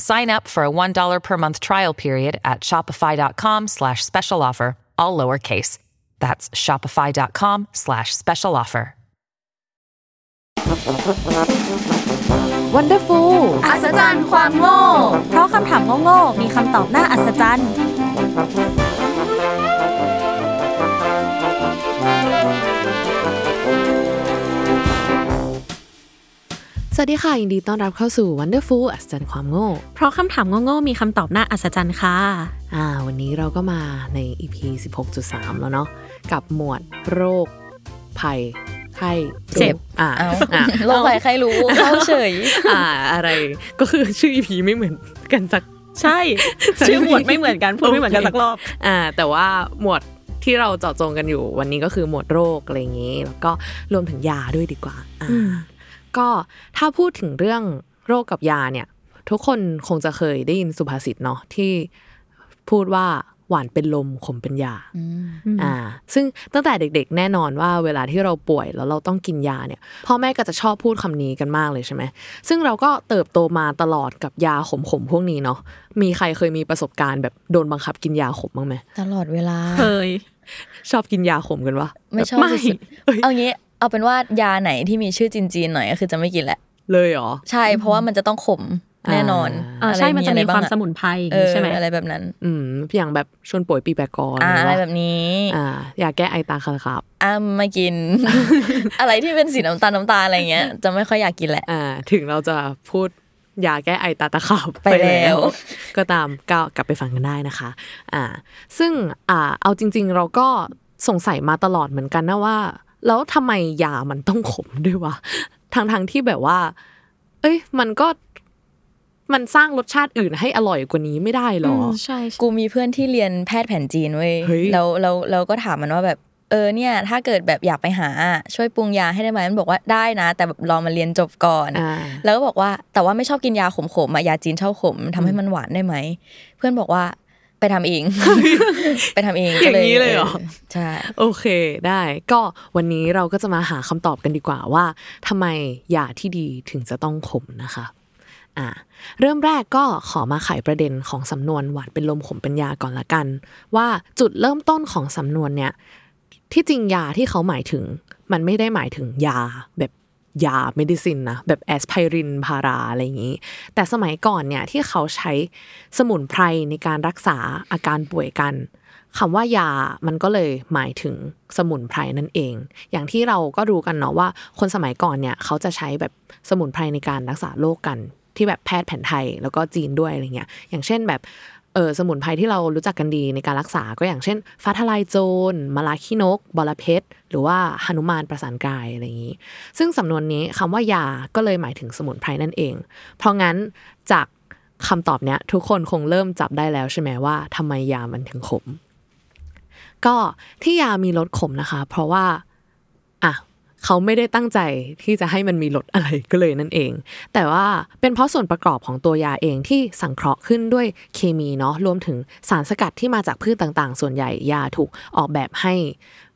Sign up for a $1 per month trial period at shopify.com slash special offer, all lowercase. That's shopify.com slash special offer. Wonderful อัศจรรย์ความโง่ เพราะคำถามโง่ๆมีคำตอบน่าอัศจรรย์ สวัสดีค่ะ ยินดีต้อนรับเข้าสู่ Wonderful อัศจรรย์ความโง่ เพราะคำถามโง่ๆมีคำตอบน่าอัศจรรย์ค่ะ อ่า วันนี้เราก็มาใน EP 16.3 แล้วเนาะกับหมวดโรค ภัย ไข้เจ็บ อ่าเอาอ่าโลกใครใครรู้เข้าเฉย อ่า อะไรก็คือชื่อ EP ไม่เหมือนกันสัก ใช่ ชื่อหมวดไม่เหมือนกันพูดไม่เหมือนกันสักรอบ อ่า แต่ว่าหมวดที่เราเจาะจงกันอยู่วันนี้ก็คือหมวดโรคอะไรอย่างงี้ แล้วก็รวมถึงยาด้วยดีกว่าอ่าอืม ก็ถ้าพูดถึงเรื่องโรคกับยาเนี่ย ทุกคนคงจะเคยได้ยินสุภาษิตเนาะที่พูดว่าหวานเป็นลมขมเป็นยาอ่า ซึ่งตั้งแต่เด็กๆ แน่นอนว่าเวลาที่เราป่วยแล้วเราต้องกินยาเนี่ย พ่อแม่ก็จะชอบพูดคำนี้กันมากเลยใช่ไหม ซึ่งเราก็เติบโตมาตลอดกับยาขมๆพวกนี้เนาะ มีใครเคยมีประสบการณ์แบบโดนบังคับกินยาขมบ้างไหม ตลอดเวลา เคย ชอบกินยาขมกันวะ ไม่ชอบไม่สุดๆเอางี้ เอาเป็นว่ายาไหนที่มีชื่อจีนๆหน่อยก็คือจะไม่กินแหละ เลยเหรอ ใช่ เพราะว่ามันจะต้องขมแน่นอนอ่าใช่ มันจะมีความสมุนนไพรอย่างเองี้อใช่ไหมอะไรแบบนั้น อืมอย่างแบบชวนป่วยปีแปรกรอ่าหอะไรว่าแบบนี้ อ่ายาแก้ไอตาคาครับอ่าไม่กิน อะไรที่เป็นสีน้ำตาลน้ำตาลอะไรเงี้ย จะไม่ค่อยอยากกินแหละ อ่า ถึงเราจะพูดยาแก้ไอตาตะขับไปแล้ว ก็ตามก็กลับไปฟังกันได้นะคะ อ่า ซึ่งอ่าเอาจริง ๆ เราก็สงสัยมาตลอดเหมือนกันนะว่า แล้วทำไมยามันต้องขมด้วยวะทางทางๆที่แบบว่า เอ้ย มันก็มันสร้างรสชาติอื่นให้อร่อยกว่านี้ไม่ได้หรอใช่กูมีเพื่อนที่เรียนแพทย์แผนจีนเว้ยเฮ้ยแล้วแล้วเราก็ถามมันว่าแบบเออเนี่ยถ้าเกิดแบบอยากไปหาช่วยปรุงยาให้ได้ไหมมันบอกว่าได้นะ แต่แบบรอมาเรียนจบก่อนอ่าแล้วก็บอกว่าแต่ว่าไม่ชอบกินยาขมๆอะยาจีนชอบขมทำให้มันหวานได้ไหม เพื่อนบอกว่า ไปทำเอง ไปทำเองอย่างนี้เลยเหรอใช่โอเคได้ ก็วันนี้เราก็จะมาหาคำตอบกันดีกว่าว่าทำไมยาที่ดีถึงจะต้องขมนะคะอ่าเริ่มแรกก็ขอมาไขประเด็นของสำนวนหวานเป็นลมขมเป็นยาก่อนละกัน ว่าจุดเริ่มต้นของสำนวนเนี่ยที่จริงยาที่เขาหมายถึง มันไม่ได้หมายถึงยาแบบ ยา medicine นะแบบแอสไพรินพาราอะไรอย่างนี้ แต่สมัยก่อนเนี่ยที่เขาใช้สมุนไพรในการรักษาอาการป่วยกันคำว่ายามันก็เลยหมายถึงสมุนไพรนั่นเอง อย่างที่เราก็รู้กันเนาะว่า คนสมัยก่อนเนี่ยเขาจะใช้แบบสมุนไพรในการรักษาโรคกันที่แบบแพทย์แผนไทยแล้วก็จีนด้วยอะไรเงี้ย อย่างเช่นแบบ เออสมุนไพรที่เรารู้จักกันดีในการรักษาก็อย่างเช่นฟ้าทลายโจรมาลาขี้นก บอระเพ็ดหรือว่าหนุมานประสานกายอะไรอย่างนี้ ซึ่งสำนวนนี้คำว่ายาก็เลยหมายถึงสมุนไพรนั่นเอง เพราะงั้นจากคำตอบเนี้ยทุกคนคงเริ่มจับได้แล้วใช่ไหมว่าทำไมยามันถึงขม ก็ที่ยามีรสขมนะคะ เพราะว่า เขาไม่ได้ตั้งใจที่จะให้มันมีรสอะไรก็เลยนั่นเอง แต่ว่าเป็นเพราะส่วนประกอบของตัวยาเองที่สังเคราะห์ขึ้นด้วยเคมีเนาะรวมถึงสารสกัดที่มาจากพืชต่างๆ ส่วนใหญ่ยาถูกออกแบบให้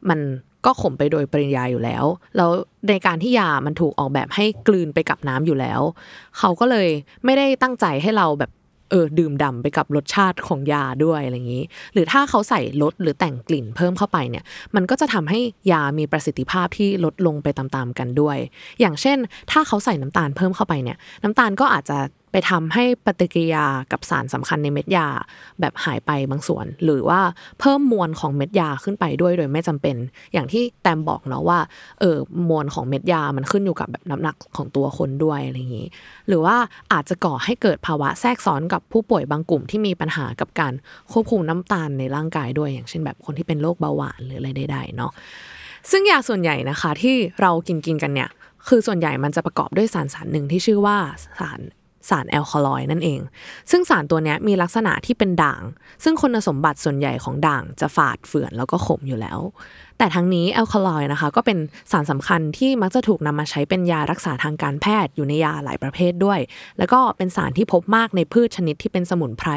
มันก็ขมไปโดยปริยายอยู่แล้ว แล้วในการที่ยามันถูกออกแบบให้กลืนไปกับน้ำอยู่แล้ว เขาก็เลยไม่ได้ตั้งใจให้เราแบบ เออดื่มด่ำไปกับรสชาติของยาด้วยอะไรอย่างนี้ หรือถ้าเขาใส่รสหรือแต่งกลิ่นเพิ่มเข้าไปเนี่ย มันก็จะทำให้ยามีประสิทธิภาพที่ลดลงไปตามๆกันด้วย อย่างเช่น ถ้าเขาใส่น้ำตาลเพิ่มเข้าไปเนี่ย น้ำตาลก็อาจจะ ไปทำให้ปฏิกิริยากับสารสำคัญในเม็ดยา แบบหายไปบางส่วน หรือว่าเพิ่มมวลของเม็ดยาขึ้นไปด้วยโดยไม่จำเป็น อย่างที่แตมบอกเนาะว่าเออมวลของเม็ดยามันขึ้นอยู่กับแบบน้ำหนักของตัวคนด้วยอะไรอย่างนี้ หรือว่าอาจจะก่อให้เกิดภาวะแทรกซ้อนกับผู้ป่วยบางกลุ่มที่มีปัญหากับการควบคุมน้ำตาลในร่างกายด้วย อย่างเช่นแบบคนที่เป็นโรคเบาหวานหรืออะไรใดๆเนาะซึ่งยาส่วนใหญ่นะคะที่เรากินกินกันเนี่ยคือส่วนใหญ่มันจะประกอบด้วยสารสารหนึ่งที่ชื่อว่าสาร สารแอลคาลอยด์นั่นเอง ซึ่งสารตัวนี้มีลักษณะที่เป็นด่าง ซึ่งคุณสมบัติส่วนใหญ่ของด่างจะฝาดเฝื่อนแล้วก็ขมอยู่แล้ว แต่ทั้งนี้แอลคาลอยด์นะคะก็เป็นสารสำคัญที่มักจะถูกนำมาใช้เป็นยารักษาทางการแพทย์อยู่ในยาหลายประเภทด้วย แล้วก็เป็นสารที่พบมากในพืชชนิดที่เป็นสมุนไพร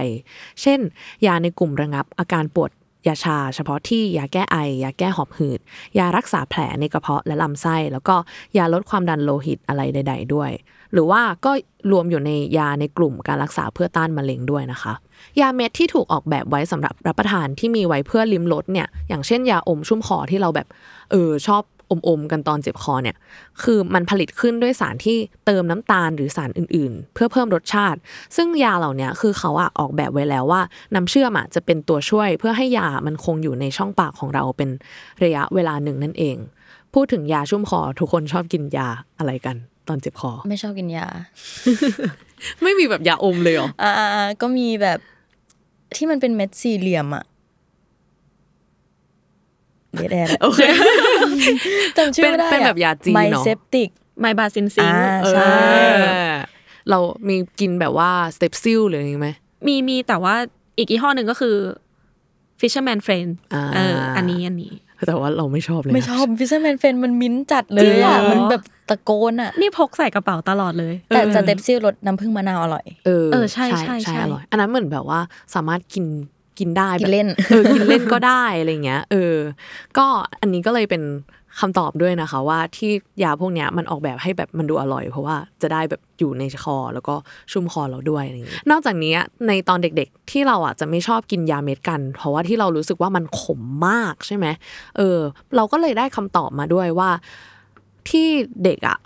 เช่น ยาในกลุ่มระงับอาการปวดยาชาเฉพาะที่ยาแก้ไอ ยาแก้หอบหืด ยารักษาแผลในกระเพาะและลำไส้ แล้วก็ยาลดความดันโลหิตอะไรใด ๆ ด้วย หรือว่าก็รวมอยู่ในยาในกลุ่มการรักษาเพื่อต้านมะเร็งด้วยนะคะ ยาเม็ดที่ถูกออกแบบไว้สำหรับรับประทานที่มีไว้เพื่อลิ้มรสเนี่ยอย่างเช่นยาอมชุ่มคอที่เราแบบเออชอบอมๆกันตอนเจ็บคอเนี่ย คือมันผลิตขึ้นด้วยสารที่เติมน้ำตาลหรือสารอื่นๆ เพื่อเพิ่มรสชาติ ซึ่งยาเหล่านี้คือเขาอะออกแบบไว้แล้วว่าน้ำเชื่อมอะจะเป็นตัวช่วย เพื่อให้ยามันคงอยู่ในช่องปากของเราเป็นระยะเวลาหนึ่งนั่นเอง พูดถึงยาชุ่มคอทุกคนชอบกินยาอะไรกัน ตอนเจ็บคอ ไม่ชอบกินยา ไม่มีแบบยาอมเลยเหรอ อ่าก็มีแบบที่มันเป็นเม็ดสี่เหลี่ยมอะเดดแอร์โอเคจำชื่อไม่ได้เป็นเป็นแบบยาจีนไมเนอะเซปติกMybacin Zinc อ่าเออใช่ เรามีกินแบบว่า Strepsils หรืออะไรไหมมีมีแต่ว่าอีกยี่ห้อหนึ่งก็คือ Fisherman Friend อ่าเอออันนี้อันนี้ แต่ว่าเราไม่ชอบเลยนะไม่ชอบ Fisherman Friend มันมิ้นท์จัดเลย จริงเหรอ อะมันแบบตะโกนอะ นี่พกใส่กระเป๋าตลอดเลย แต่ Strepsils รสน้ำผึ้งมะนาวอร่อยเออเออใช่ใช่ใช่อร่อย อันนั้นเหมือนแบบว่าสามารถกิน กินได้กินแบบเล่นเออกินเล่นก็ได้อะไรเงี้ย เออ ก็อันนี้ก็เลยเป็นคำตอบด้วยนะคะ ว่าที่ยาพวกเนี้ยมันออกแบบให้แบบมันดูอร่อย เพราะว่าจะได้แบบอยู่ในคอ แล้วก็ชุ่มคอเราด้วยอะไรอย่างเงี้ยนอกจากนี้ในตอนเด็กๆ ที่เราอะจะไม่ชอบกินยาเม็ดกัน เพราะว่าที่เรารู้สึกว่ามันขมมากใช่ไหมเออ เราก็เลยได้คำตอบมาด้วยว่าที่เด็กอะ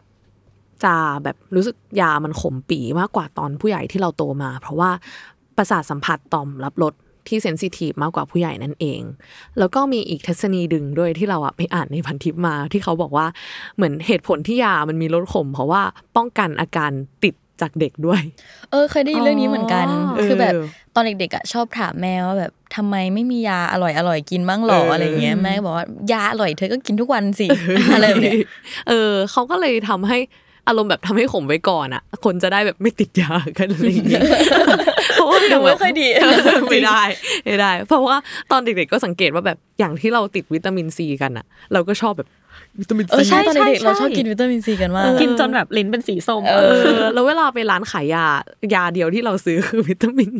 จะแบบรู้สึกยามันขมปีมากกว่าตอนผู้ใหญ่ที่เราโตมา เพราะว่าประสาทสัมผัสต่อมรับรส ที่เซนซิทีฟมากกว่าผู้ใหญ่นั่นเอง แล้วก็มีอีกทฤษฎีดึงด้วยที่เราอะไปอ่านในพันทิปมาที่เขาบอกว่าเหมือนเหตุผลที่ยามันมีรสขม เพราะว่าป้องกันอาการติดจากเด็กด้วย เออเคยได้ยินเรื่องนี้เหมือนกันอ๋อคือแบบเออตอนเด็กๆอะชอบถามแม่ว่าแบบทำไมไม่มียาอร่อยอร่อยกินบ้างหรอเออออะไรเงี้ยแม่ก็บอกว่ายาอร่อยเธอก็กินทุกวันสิอะไรแบบเนี้ยเออเขาก็เลยทำให้ อารมณ์แบบทำให้ขมไว้ก่อนอะคนจะได้แบบไม่ติดยากันอะไรอย่างงี้เพราะว่าอย่างไม่แบบค่อยดีไม่ได้ไม่ได้ เพราะว่าตอนเด็กๆก็สังเกตว่าแบบอย่างที่เราติดวิตามินซีกันอะเราก็ชอบแบบวิตามินเออซีใช่ตอนเด็กๆใช่เราชอบกินวิตามินซีกันมากกินจนแบบลิ้นเป็นสีส้มเอเออแล้วเวลาไปร้านขายยายาเดียวที่เราซื้อคือวิตามิน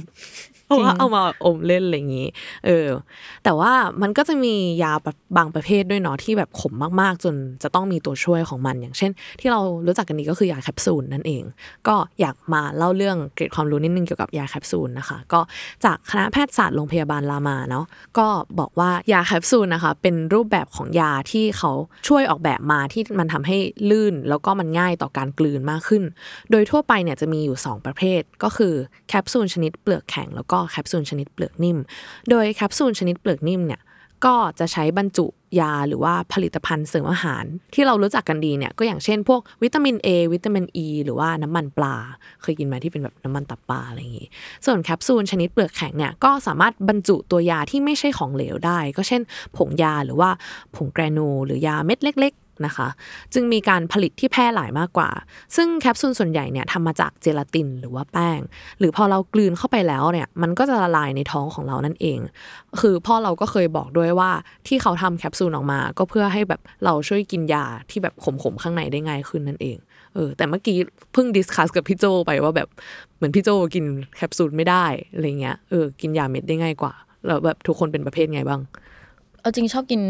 เพราะ ว่าเอามาอมเล่นอะไรอย่างนี้ เออ แต่ว่ามันก็จะมียาแบบบางประเภทด้วยเนาะที่แบบขมมากๆ จนจะต้องมีตัวช่วยของมัน อย่างเช่น ที่เรารู้จักกันนี้ก็คือยาแคปซูลนั่นเอง ก็อยากมาเล่าเรื่องเกร็ดความรู้นิดนึงเกี่ยวกับยาแคปซูลนะคะ ก็จากคณะแพทยศาสตร์โรงพยาบาลรามาเนาะก็บอกว่ายาแคปซูลนะคะ เป็นรูปแบบของยาที่เขาช่วยออกแบบมาที่มันทำให้ลื่นแล้วก็มันง่ายต่อการกลืนมากขึ้น โดยทั่วไปเนี่ยจะมีอยู่ 2 ประเภทก็คือแคปซูลชนิดเปลือกแข็งแล้วก็แคปซูลชนิดเปลือกนิ่ม โดยแคปซูลชนิดเปลือกนิ่มเนี่ยก็จะใช้บรรจุยาหรือว่าผลิตภัณฑ์เสริมอาหาร ที่เรารู้จักกันดีเนี่ยก็อย่างเช่น พวกวิตามิน A วิตามิน E หรือว่าน้ำมันปลา เคยกินไหมที่เป็นแบบน้ำมันตับปลาอะไรอย่างงี้ ส่วนแคปซูลชนิดเปลือกแข็งเนี่ยก็สามารถบรรจุตัวยาที่ไม่ใช่ของเหลวได้ ก็เช่น ผงยาหรือว่าผงแกรนูหรือยาเม็ดเล็ก นะคะ จึงมีการผลิตที่แพร่หลายมากกว่า ซึ่งแคปซูลส่วนใหญ่เนี่ยทำมาจากเจลาตินหรือว่าแป้ง หรือพอเรากลืนเข้าไปแล้วเนี่ยมันก็จะละลายในท้องของเรานั่นเอง คือพ่อเราก็เคยบอกด้วยว่าที่เขาทำแคปซูลออกมา ก็เพื่อให้แบบเราช่วยกินยาที่แบบขมๆข้างในได้ง่ายขึ้นนั่นเองเออแต่เมื่อกี้เพิ่ง discuss กับพี่โจไปว่าแบบเหมือนพี่โจกินแคปซูลไม่ได้อะไรเงี้ยเออกินยาเม็ดได้ง่ายกว่าแล้วแบบทุกคนเป็นประเภทไงบ้างเอาจริงชอบกิน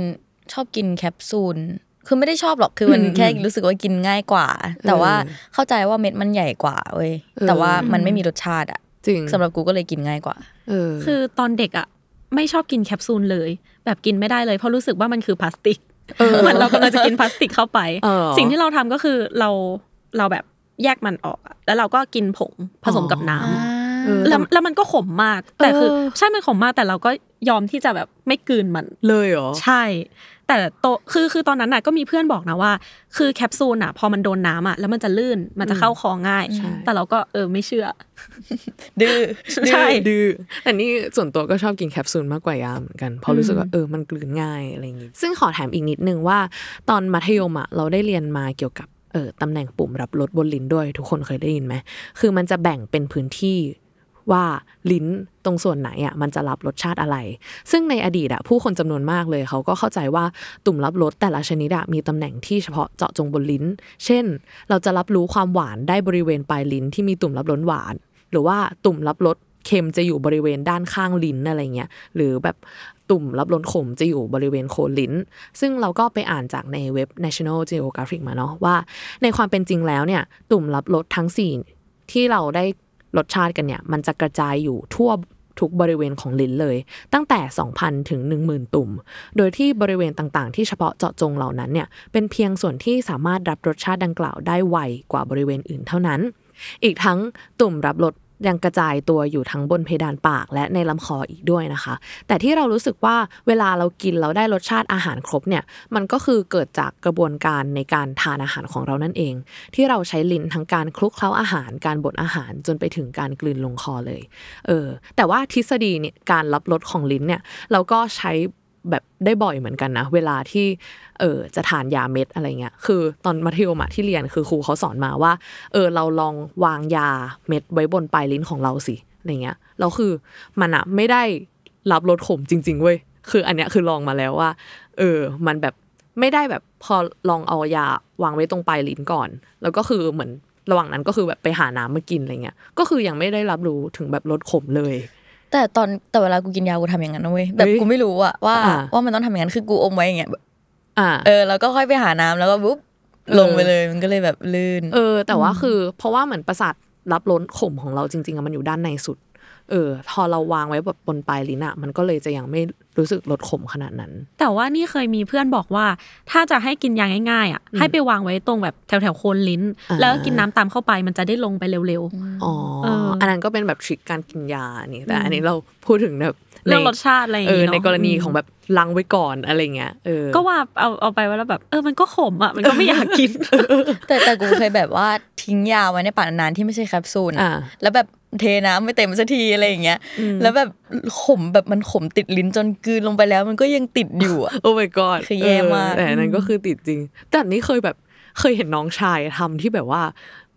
ชอบกินแคปซูล คือไม่ได้ชอบหรอกคือมันแค่รู้สึกว่ากินง่ายกว่า แต่ว่าเข้าใจว่าเม็ดมันใหญ่กว่าเว้ยเออแต่ว่ามันไม่มีรสชาติอะจริงสำหรับกูก็เลยกินง่ายกว่าเออคือตอนเด็กอะไม่ชอบกินแคปซูลเลย แบบกินไม่ได้เลยเพราะรู้สึกว่ามันคือพลาสติกเหมือนเรากำลังจะกินพลาสติกเข้าไปเออสิ่งที่เราทำก็คือเราเราแบบแยกมันออกอะแล้วเราก็กินผงผสมกับน้ำเออแล้วแล้วมันก็ขมมาก แต่คือเออใช่มันขมมากแต่เราก็ ยอมที่จะแบบไม่กลืนมันเลยเหรอใช่ แต่โตคือคือตอนนั้นน่ะก็มีเพื่อนบอกนะว่า คือแคปซูลอะ พอมันโดนน้ำอะแล้วมันจะลื่นมันจะเข้าคอง่ายใช่แต่เราก็เออไม่เชื่อ ดื้อใช่ดื้อแต่นี่ส่วนตัวก็ชอบกินแคปซูลมากกว่ายาเหมือนกันเพราะรู้สึกว่าเออมันกลืนง่ายอะไรอย่างงี้ซึ่งขอถามอีกนิดนึงว่า ตอนมัธยมอะเราได้เรียนมาเกี่ยวกับเออตำแหน่งปุ่มรับรสบนลิ้นด้วยทุกคนเคยได้ยินไหมคือมันจะแบ่งเป็นพื้นที่ ว่าลิ้นตรงส่วนไหนอะมันจะรับรสชาติอะไร ซึ่งในอดีตอะผู้คนจำนวนมากเลยเขาก็เข้าใจว่าตุ่มรับรสแต่ละชนิดอะมีตำแหน่งที่เฉพาะเจาะจงบนลิ้น เช่น เราจะรับรู้ความหวานได้บริเวณปลายลิ้นที่มีตุ่มรับรสหวาน หรือว่าตุ่มรับรสเค็มจะอยู่บริเวณด้านข้างลิ้นอะไรเงี้ยหรือแบบตุ่มรับรสขมจะอยู่บริเวณโคนลิ้น ซึ่งเราก็ไปอ่านจากในเว็บ National Geographic มาเนาะว่า ในความเป็นจริงแล้วเนี่ยตุ่มรับรสทั้ง 4 ที่เราได้ รสชาติกันเนี่ย มันจะกระจายอยู่ทั่วทุกบริเวณของลิ้นเลย ตั้งแต่ 2,000 ถึง 10,000 ตุ่ม โดยที่บริเวณต่างๆ ที่เฉพาะเจาะจงเหล่านั้นเนี่ยเป็นเพียงส่วนที่สามารถรับรสชาติดังกล่าวได้ไวกว่าบริเวณอื่นเท่านั้น อีกทั้งตุ่มรับรส ยังกระจายตัวอยู่ทั้งบนเพดานปากและในลำคออีกด้วยนะคะ แต่ที่เรารู้สึกว่าเวลาเรากินเราได้รสชาติอาหารครบเนี่ยมันก็คือเกิดจากกระบวนการในการทานอาหารของเรานั่นเอง ที่เราใช้ลิ้นทั้งการคลุกเคล้าอาหารการบดอาหารจนไปถึงการกลืนลงคอเลยเออแต่ว่าทฤษฎีเนี่ยการรับรสของลิ้นเนี่ยเราก็ใช้ แบบได้บ่อยเหมือนกันนะ เวลาที่เออจะทานยาเม็ดอะไรเงี้ยคือตอนมัธยมอะที่เรียนคือครูเขาสอนมาว่าเออเราลองวางยาเม็ดไว้บนปลายลิ้นของเราสิอะไรเงี้ยแล้วคือมันอะไม่ได้รับรสขมจริง ๆ เว้ยคืออันเนี้ยคือลองมาแล้วว่า เออ มันแบบไม่ได้แบบพอลองเอายาวางไว้ตรงปลายลิ้นก่อน แล้วก็คือเหมือนระหว่างนั้นก็คือแบบไปหาน้ำมากินอะไรเงี้ยก็คือยังไม่ได้รับรู้ถึงแบบรสขมเลย แต่ตอนแต่เวลากูกินยากูทำอย่างนั้นนะเว้ยแบบเฮ้ยกูไม่รู้อะว่าอ่าว่ามันต้องทำอย่างนั้นคือกูอมไว้อย่างเงี้ยแบบอ่าเออแล้วก็ค่อยไปหาน้ำแล้วก็ปุ๊บลงไปเลยมันก็เลยแบบลื่น เออ แต่ว่าคือ เพราะว่าเหมือนประสาทรับรสขมของเราจริงๆอะมันอยู่ด้านในสุด เออพอเราวางไว้แบบบนปลายลิ้นอะมันก็เลยจะยังไม่รู้สึกรสขมขนาดนั้น แต่ว่านี่เคยมีเพื่อนบอกว่า ถ้าจะให้กินยาง่ายๆอะให้ไปวางไว้ตรงแบบแถวแถวๆโคนลิ้นอ่าแล้วก็กินน้ำตามเข้าไปมันจะได้ลงไปเร็วอ๋อเอออัอันนั้นก็เป็นแบบทริคการกินยานี่แต่อันนี้เราพูดถึงแบบๆ เรื่องรสชาติอะไรอย่างเอองี้เนาะในกรณีของแบบลังไว้ก่อนอะไรเงี้ยเออก็ว่าเอาเอาไปไว้แล้วแบบเออมันก็ขมอะมันก็ไม่อยากกิน แต่แต่กูเคยแบบว่าทิ้งยาไว้ในปากนานๆที่ไม่ใช่แคปซูลอ่าแล้วแบบเทน้ำไม่เต็มสักทีอะไรอย่างเงี้ย แล้วแบบขมแบบมันขมติดลิ้นจนกลืนลงไปแล้วมันก็ยังติดอยู่อะโอ้ my god คือแย่มากเออแต่อันนั้นก็คือติดจริง แต่อันนี้เคยแบบเคยเห็นน้องชายทำที่แบบว่า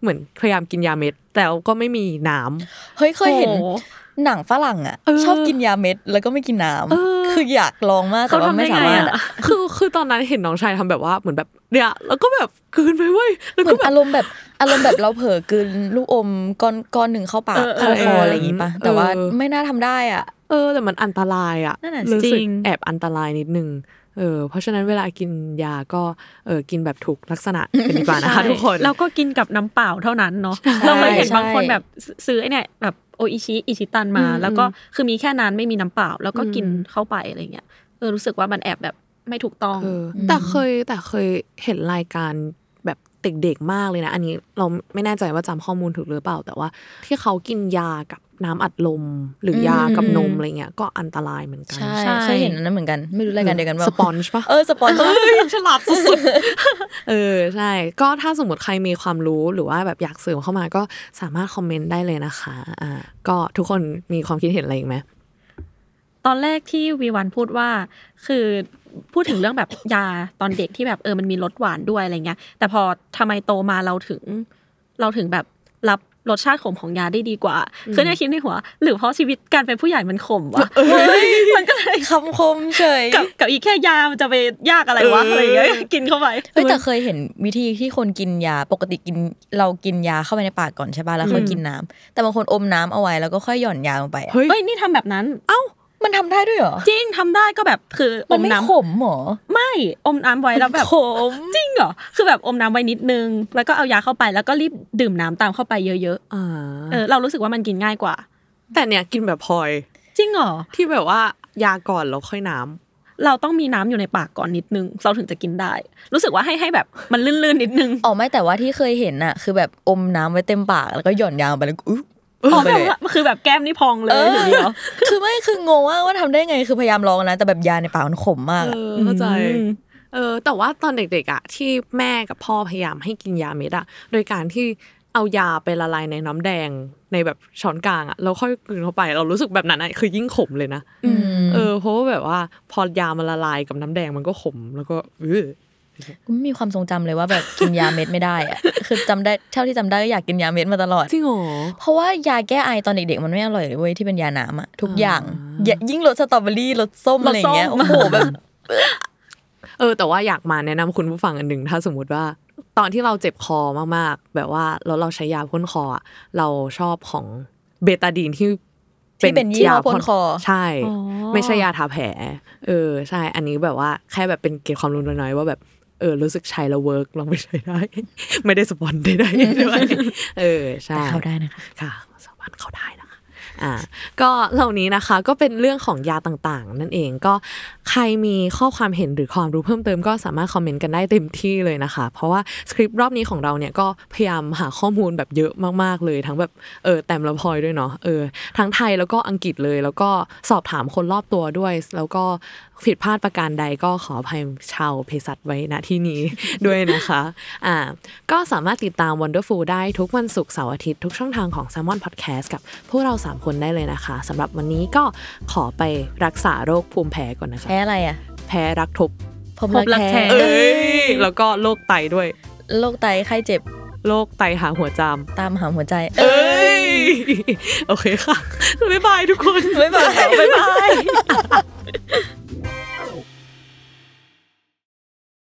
เหมือนพยายามกินยาเม็ด แต่ก็ไม่มีน้ำเฮ้ยเคยเห็นโอ้โหหนังฝรั่งอะเออชอบกินยาเม็ดแล้วก็ไม่กินน้ำเออคืออยากลองมากแต่เขาว่าทำได้ไม่สาไงมารถอะอะคือคือตอนนั้นเห็นน้องชายทำแบบว่าเหมือนแบบเนี่ยแล้วก็แบบกลืนไปเว้ยแล้วเหมืก็อนแบบอารมณ์แบบอารมณ์แบบเราเผลอกลืนลูกอมก้อนก้อนหนึ่งเข้าปากเออเออเข้าคออะไรอย่างงี้ปะแต่ว่าเออไม่น่าทำได้อะ เออ แต่มันอันตรายอะนั่นน่ะสิรู้สึกจริงแอบอันตรายนิดนึงเออเพราะฉะนั้นเวลากินยาก็เออกินแบบถูกลักษณะกันดีกว่านะคะทุกคนแล้วก็กินกับน้ำเปล่าเท่านั้นเนาะเราเคยเห็นบางคนแบบซื้อไอ้เนี่ยแบบ โออิชิอิชิตันมาอืมแล้วก็คือมีแค่นั้นไม่มีน้ำเปล่า แล้วก็กินอืมเข้าไปอะไรเงี้ยเออรู้สึกว่ามันแอบแบบไม่ถูกต้องเออแต่เคยแต่เคยเห็นรายการแบบเด็กๆมากเลยนะ อันนี้เราไม่แน่ใจว่าจำข้อมูลถูกหรือเปล่า แต่ว่าที่เขากินยากับ น้ำอัดลม หรืออมยากับอืมนมอะไรเงี้ยก็อันตรายเหมือนกันใช่ใช่เคยเห็นอันนั้นเหมือนกัน ไม่รู้รายการเดียวกันว่า Sponge ปะเออ Sponge ฉลาดสุดๆเออใช่ ก็ถ้าสมมติใครมีความรู้หรือว่าแบบอยากเสริมเข้ามาก็สามารถคอมเมนต์ได้เลยนะคะอ่าก็ทุกคนมีความคิดเห็นอะไรอีกไหมตอนแรกที่วีวันพูดว่าคือพูดถึงเรื่องแบบยาตอนเด็กที่แบบเออมันมีรสหวานด้วยอะไรเงี้ย แต่พอทำไมโตมาเราถึง เราถึงแบบ รับรสชาติขมของยาได้ดีกว่าคือเนี่ยคิดในหัว หรือเพราะชีวิตการเป็นผู้ใหญ่มันขมวะมันก็เลยคำคมเฉยกับกับอีกแค่ยามันจะไปยากอะไรวะอะไรเงี้ยกินเข้าไปเฮ้ยแต่เคยเห็นวิธีที่คนกินยาปกติกินเรากินยาเข้าไปในปากก่อนใช่ป่ะแล้วค่อยกินน้ำแต่บางคนอมน้ำเอาไว้แล้วก็ค่อยหย่อนยาลงไปอะเฮ้ยเฮ้ยนี่ทำแบบนั้น เอ้า มันทำได้ด้วยเหรอจริงทำได้ก็แบบคืออมันมไม่น้ำขมเหรอไม่อมน้ำไว้แล้วแบบขมจริงเหรอคือแบบอมน้ำไว้นิดนึง แล้วก็เอายาเข้าไปแล้วก็รีบดื่มน้ำตามเข้าไปเยอะอ่าๆเออเรารู้สึกว่ามันกินง่ายกว่า แต่เนี่ยกินแบบพลอยจริงเหรอที่แบบว่ายาก่อนแล้วค่อยน้ำเราต้องมีน้ำอยู่ในปากก่อนนิดนึง เราถึงจะกินได้ รู้สึกว่าให้ให้แบบมันลื่นๆนิดนึงอ๋อไม่แต่ว่าที่เคยเห็นน่ะคือแบบอมน้ำไว้เต็มปากแล้วก็หย่อนยางไปแล้วก็อุ๊ ยอ๋อไปแบบเลยว่าคือแบบแก้มนี่พองเลเอยอทีเดียวคือไม่คืองงว่าว่าทำได้ไงคือพยายามลองนะ แต่แบบยาในปากมันขมมากเออะอเข้าใจอืมเออแต่ว่าตอนเด็กๆอะที่แม่กับพ่อพยายามให้กินยาเม็ดอะโดยการที่เอายาไปละลายในน้ำแดงในแบบช้อนกลางอะแล้วค่อยกลืนเข้าไป เรารู้สึกแบบนั้นอะคือยิ่งขมเลยนะมเออเพราะว่าแบบว่าพอยามันละลายกับน้ำแดงมันก็ขมแล้วก็เออ กูไม่มีความทรงจำเลยว่าแบบกินยาเม็ดไม่ได้อะคือจำได้เท่าที่จำได้ก็อยากกินยาเม็ดมาตลอดจริงเหรอเพราะว่ายาแก้ไอตอนเด็กๆมันไม่อร่อยเลยเว้ยที่เป็นยาน้ำอะทุกอย่างอ่าอย่ายิ่งรสสตรอเบอรี่รสส้มอะไรอย่างเงี้ยรสส้โอ้โหแบบเออ แต่ว่าอยากมาแนะนำคุณผู้ฟังอันหนึ่งถ้าสมมติว่า ตอนที่เราเจ็บคอมากๆ แบบว่าแล้วเราใช้ยาพ่นคออะเราชอบของเบตาดีนที่ที่เป็นยี่ห้อพ่นคอใช่อ๋อไม่ใช่ยาทาแผล เออ ใช่ อันนี้แบบว่าแค่แบบเป็นเกร็ดความรู้น้อยๆว่าแบบ เออรู้สึกใช้แล้ว work ลองไปใช้ได้ ไม่ได้สปอนได้ได้ด้วยเออใช่แต่เข้าได้นะคะค่ะสามารถเข้าได้นะคะอ่าก็เหล่านี้นะคะก็เป็นเรื่องของยาต่างๆ นั่นเองก็ ใครมีข้อความเห็นหรือความรู้เพิ่มเติมก็สามารถคอมเมนต์กันได้เต็มที่เลยนะคะ เพราะว่าสคริปต์รอบนี้ของเราเนี่ยก็พยายามหาข้อมูลแบบเยอะมากๆเลย ทั้งแบบเออแต้มละพอยด้วยเนาะเออทั้งไทยแล้วก็อังกฤษเลย แล้วก็สอบถามคนรอบตัวด้วย แล้วก็ผิดพลาดประการใดก็ขออภัยชาวเภสัชไว้ณที่นี้ด้วยนะคะอ่าก็สามารถติดตาม Wonderful ได้ทุกวันศุกร์เสาร์อาทิตย์ทุกช่องทางของ s ซ m o n Podcast กับพวกเรา 3 คนได้เลยนะคะสำหรับวันนี้ก็ขอไปรักษาโรคภูมิแพ้ก่อนนะคะพ้อะไรอะแพ้รักทบพบพบรัรักกแท้แท้เอ้ยแล้วก็โรคไตด้วยโรคไตไข้เจ็บโรคไตหาหัวจามตามหาหัวใจ เอ้ยโอเคค่ะบ๊ายบายทุกคนบ๊ายบายบ๊ายบาย